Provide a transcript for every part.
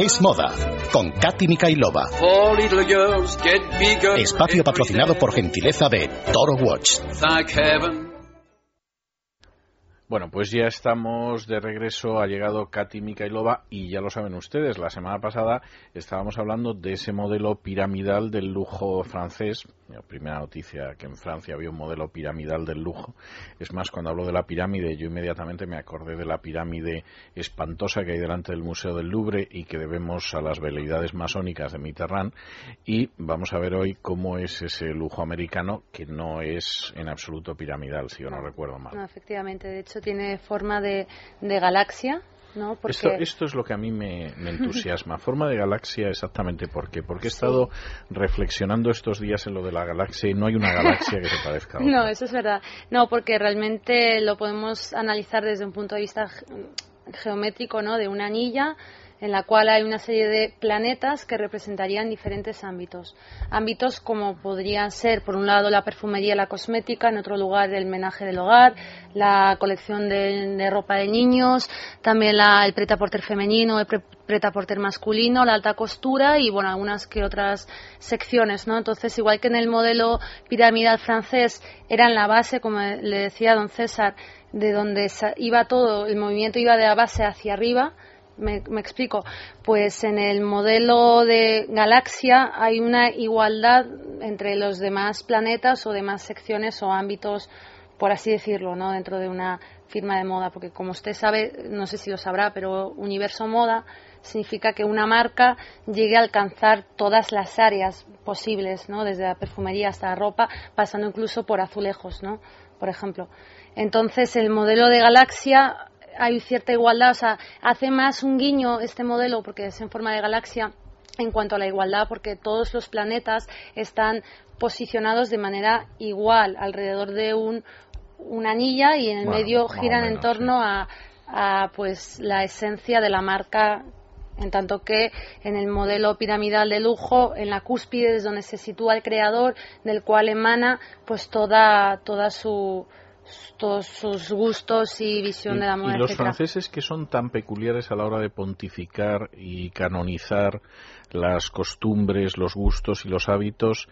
Es moda con Katy Mikailova. Espacio patrocinado por gentileza de Toro Watch. Bueno, pues ya estamos de regreso. Ha llegado Katy Mikailova y ya lo saben ustedes, la semana pasada estábamos hablando de ese modelo piramidal del lujo francés. La primera noticia que en Francia había un modelo piramidal del lujo. Es más, cuando hablo de la pirámide, yo inmediatamente me acordé de la pirámide espantosa que hay delante del Museo del Louvre y que debemos a las veleidades masónicas de Mitterrand. Y vamos a ver hoy cómo es ese lujo americano que no es en absoluto piramidal, si yo no, recuerdo mal. De hecho tiene forma de, de galaxia. ¿no? Porque... Esto, esto, es lo que a mí me, me entusiasma. Forma de galaxia exactamente por qué. Porque he estado reflexionando estos días en lo de la galaxia y no hay una galaxia que se parezca a otra. No, eso es verdad. No, porque realmente lo podemos analizar desde un punto de vista geométrico, ¿no? De una anilla en la cual hay una serie de planetas que representarían diferentes ámbitos. Ámbitos como podrían ser, por un lado, la perfumería la cosmética, en otro lugar, el menaje del hogar, la colección de, ropa de niños, también la, el preta-porter femenino, el pre preta-porter masculino, la alta costura y, bueno, algunas que otras secciones, ¿no? Entonces, igual que en el modelo piramidal francés eran la base, como le decía don César, de donde iba todo, el movimiento iba de la base hacia arriba, me, explico. Pues en el modelo de galaxia hay una igualdad entre los demás planetas o demás secciones o ámbitos, por así decirlo, ¿no? Dentro de una firma de moda, porque como usted sabe, no sé si lo sabrá, pero universo moda significa que una marca llegue a alcanzar todas las áreas posibles, ¿no? Desde la perfumería hasta la ropa, pasando incluso por azulejos, ¿no? Por ejemplo. Entonces, el modelo de galaxia hay cierta igualdad, o sea, hace más un guiño este modelo porque es en forma de galaxia en cuanto a la igualdad, porque todos los planetas están posicionados de manera igual alrededor de un, una anilla y en el Bueno, medio giran en torno a, a pues la esencia de la marca en tanto que en el modelo piramidal de lujo, en la cúspide es donde se sitúa el creador, del cual emana pues toda, toda su, todos sus gustos y visión Y, de la moda, y los etcétera. franceses que son tan peculiares a la hora de pontificar y canonizar las costumbres, los gustos y los hábitos,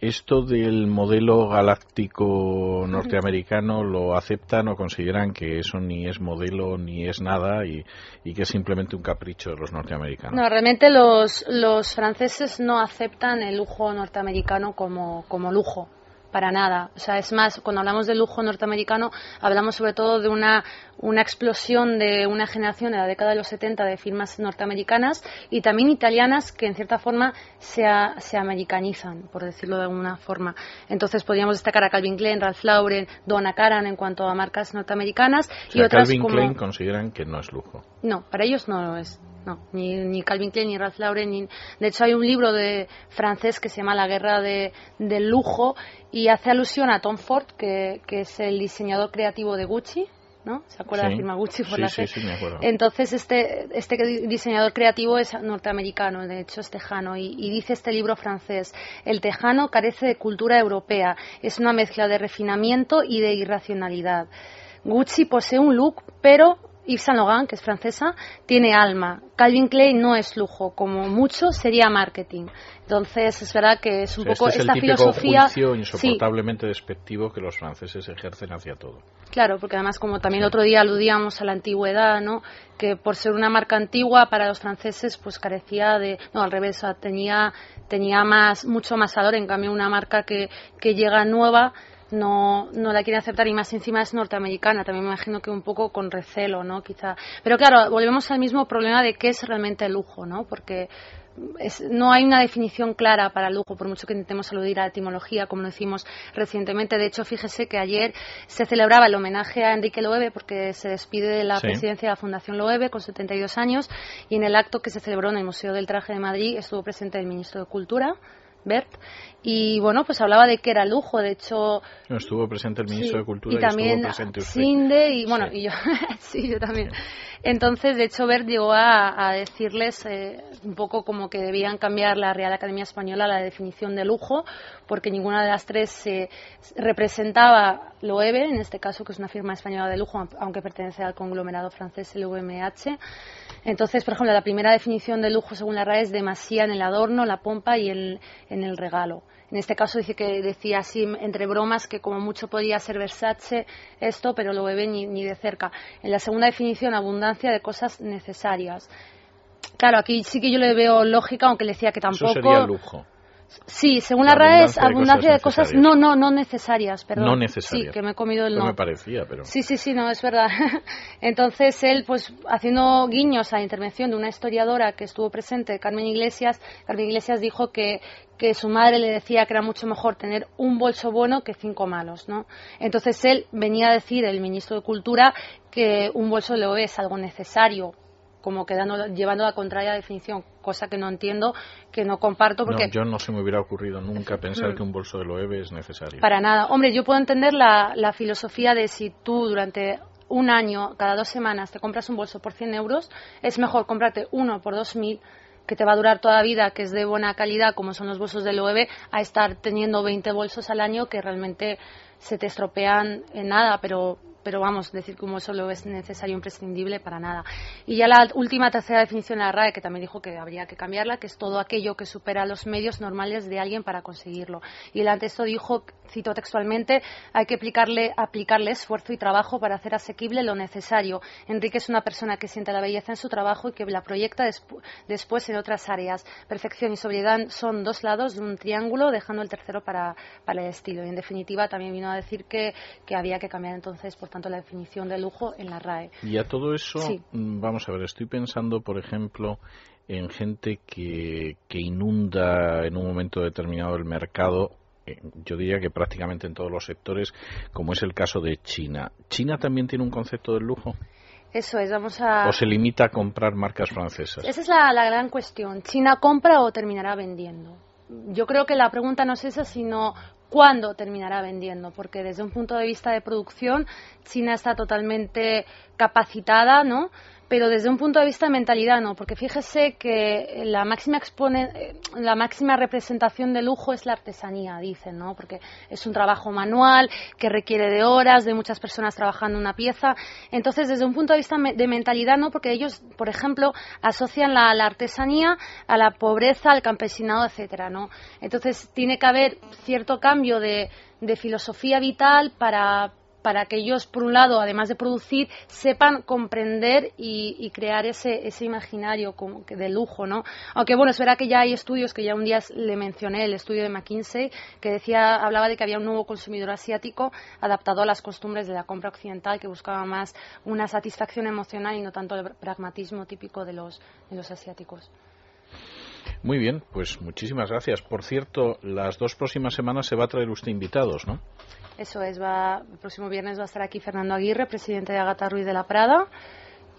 esto del modelo galáctico norteamericano lo aceptan o consideran que eso ni es modelo ni es nada y, y que es simplemente un capricho de los norteamericanos. No, realmente los, los franceses no aceptan el lujo norteamericano como, como lujo. Para nada. O sea, es más, cuando hablamos de lujo norteamericano, hablamos sobre todo de una, una explosión de una generación de la década de los 70 de firmas norteamericanas y también italianas que en cierta forma se, a- se americanizan, por decirlo de alguna forma. Entonces podríamos destacar a Calvin Klein, Ralph Lauren, Donna Karan en cuanto a marcas norteamericanas O y sea, otras Calvin como... Klein consideran que no es lujo. No, para ellos no lo es. No, ni, ni Calvin Klein ni Ralph Lauren. Ni... De hecho, hay un libro de francés que se llama La guerra de, del lujo y hace alusión a Tom Ford, que, que es el diseñador creativo de Gucci. ¿No? ¿Se acuerda de la firma Gucci por Sí, la sí, C? sí, me acuerdo. Entonces, este, este diseñador creativo es norteamericano, de hecho es tejano, y, y dice este libro francés, el tejano carece de cultura europea, es una mezcla de refinamiento y de irracionalidad. Gucci posee un look, pero Yves Saint Laurent, que es francesa, tiene alma. Calvin Klein no es lujo, como mucho sería marketing. Entonces, es verdad que es un O sea, poco este es esta el típico filosofía. juicio Sí, insoportablemente despectivo que los franceses ejercen hacia todo. Claro, porque además, como también otro día aludíamos a la antigüedad, ¿no? Que por ser una marca antigua para los franceses, pues carecía de, no, al revés, o sea, tenía, tenía más, mucho más valor. En cambio, una marca que, que llega nueva no, no la quiere aceptar y más encima es norteamericana. También me imagino que un poco con recelo, ¿no? Quizá. Pero claro, volvemos al mismo problema de qué es realmente el lujo, ¿no? Porque es- no hay una definición clara para el lujo, por mucho que intentemos aludir a la etimología, como lo hicimos recientemente. De hecho, fíjese que ayer se celebraba el homenaje a Enrique Loewe porque se despide de la Sí. presidencia de la Fundación Loewe con 72 años y en el acto que se celebró en el Museo del Traje de Madrid estuvo presente el ministro de Cultura, Bert, y bueno, pues hablaba de que era lujo. De hecho, No, Estuvo presente el ministro Sí, de Cultura y, también estuvo presente usted. Sinde y bueno Sí. y yo sí yo también Entonces, de hecho, Bert llegó a, decirles eh, un poco como que debían cambiar la Real Academia Española la definición de lujo, porque ninguna de las tres representaba Loewe, en este caso, que es una firma española de lujo, aunque pertenece al conglomerado francés LVMH. Entonces, por ejemplo, la primera definición de lujo según la RAE es demasía en el adorno, la pompa y en el regalo. En este caso dice que decía así entre bromas que como mucho podía ser Versace esto, pero lo ve ni, ni de cerca. En la segunda definición, abundancia de cosas necesarias. Claro, aquí sí que yo le veo lógica, aunque le decía que tampoco. Eso sería lujo. Sí, según la, RAE es abundancia de cosas, no, no, no necesarias, perdón. No necesarias. Sí, que me he comido el no. No me parecía, pero. Sí, sí, sí, no, es verdad. Entonces él, pues, haciendo guiños a la intervención de una historiadora que estuvo presente, Carmen Iglesias, Carmen Iglesias dijo que, que su madre le decía que era mucho mejor tener un bolso bueno que cinco malos, ¿no? Entonces él venía a decir, el ministro de Cultura, que un bolso lo es algo necesario como quedando, llevando la contraria definición, cosa que no entiendo, que no comparto porque... yo no se me hubiera ocurrido nunca pensar que un bolso de Loewe es necesario. Para nada. Hombre, yo puedo entender la, la filosofía de si tú durante un año, cada dos semanas, te compras un bolso por 100 euros, es mejor comprarte uno por 2.000 que te va a durar toda la vida, que es de buena calidad, como son los bolsos de Loewe, a estar teniendo 20 bolsos al año que realmente se te estropean en nada, pero pero vamos, decir como solo es necesario imprescindible para nada. Y ya la última tercera definición de la RAE, que también dijo que habría que cambiarla, que es todo aquello que supera los medios normales de alguien para conseguirlo. Y el esto dijo, cito textualmente, hay que aplicarle, aplicarle esfuerzo y trabajo para hacer asequible lo necesario. Enrique es una persona que siente la belleza en su trabajo y que la proyecta después en otras áreas. Perfección y sobriedad son dos lados de un triángulo, dejando el tercero para, para el estilo. Y en definitiva también vino a decir que, que había que cambiar entonces, tanto, la definición de lujo en la RAE. Y a todo eso, mm, vamos a ver, estoy pensando, por ejemplo, en gente que, que inunda en un momento determinado el mercado eh, yo diría que prácticamente en todos los sectores, como es el caso de China. ¿China también tiene un concepto del lujo? Eso es, vamos a... ¿O se limita a comprar marcas francesas? Esa es la, la gran cuestión. ¿China compra o terminará vendiendo? Yo creo que la pregunta no es esa, sino cuándo terminará vendiendo, porque desde un punto de vista de producción China está totalmente capacitada, ¿no? Pero desde un punto de vista de mentalidad no, porque fíjese que la máxima la máxima representación de lujo es la artesanía, dicen, ¿no? Porque es un trabajo manual que requiere de horas, de muchas personas trabajando una pieza. Entonces, desde un punto de vista de mentalidad no, porque ellos, por ejemplo, asocian la, la artesanía a la pobreza, al campesinado, etcétera, ¿no? Entonces, tiene que haber cierto cambio de, de filosofía vital para para que ellos, por un lado, además de producir, sepan comprender y, crear ese, ese imaginario como que de lujo, ¿no? Aunque bueno, es verdad que ya hay estudios que ya un día le mencioné, el estudio de McKinsey, que decía, hablaba de que había un nuevo consumidor asiático adaptado a las costumbres de la compra occidental que buscaba más una satisfacción emocional y no tanto el pragmatismo típico de los, de los asiáticos. Muy bien, pues muchísimas gracias. Por cierto, las dos próximas semanas se va a traer usted invitados, ¿no? Eso es, va, el próximo viernes va a estar aquí Fernando Aguirre, presidente de Agata Ruiz de la Prada.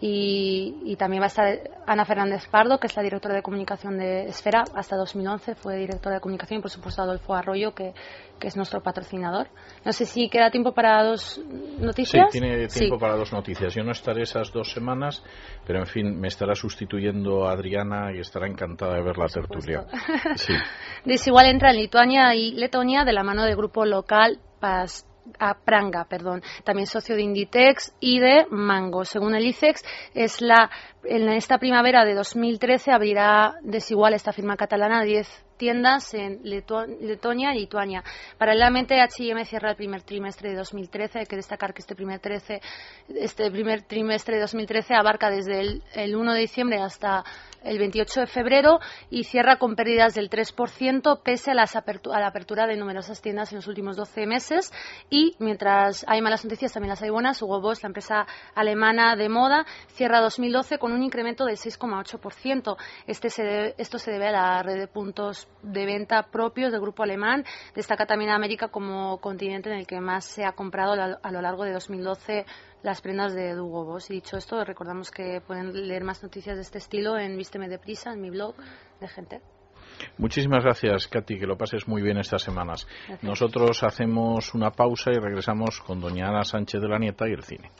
Y, también va a estar Ana Fernández Pardo, que es la directora de comunicación de Esfera, hasta 2011 fue directora de comunicación, y por supuesto Adolfo Arroyo, que, es nuestro patrocinador. No sé si queda tiempo para dos noticias. Sí, tiene tiempo para dos noticias. Yo no estaré esas dos semanas, pero en fin, me estará sustituyendo Adriana y estará encantada de ver la tertulia. Sí. Desigual entra en Lituania y Letonia de la mano del grupo local PAS a Pranga, perdón, también socio de Inditex y de Mango. Según el ICEX, es la, en esta primavera de 2013 abrirá desigual esta firma catalana 10 tiendas en Letonia y Lituania. Paralelamente, H&M cierra el primer trimestre de 2013. Hay que destacar que este primer, este primer trimestre de 2013 abarca desde el, el 1 de diciembre hasta el 28 de febrero y cierra con pérdidas del 3% pese a, la apertura de numerosas tiendas en los últimos 12 meses. Y mientras hay malas noticias, también las hay buenas. Hugo Boss, la empresa alemana de moda, cierra 2012 con un incremento del 6,8%. Este esto se debe a la red de puntos de venta propios del grupo alemán. Destaca también América como continente en el que más se ha comprado a lo largo de 2012 las prendas de Hugo Boss. Y dicho esto, recordamos que pueden leer más noticias de este estilo en Vísteme Deprisa, en mi blog de gente. Muchísimas gracias, Katy, que lo pases muy bien estas semanas. Nosotros hacemos una pausa y regresamos con doña Ana Sánchez de la Nieta y el cine.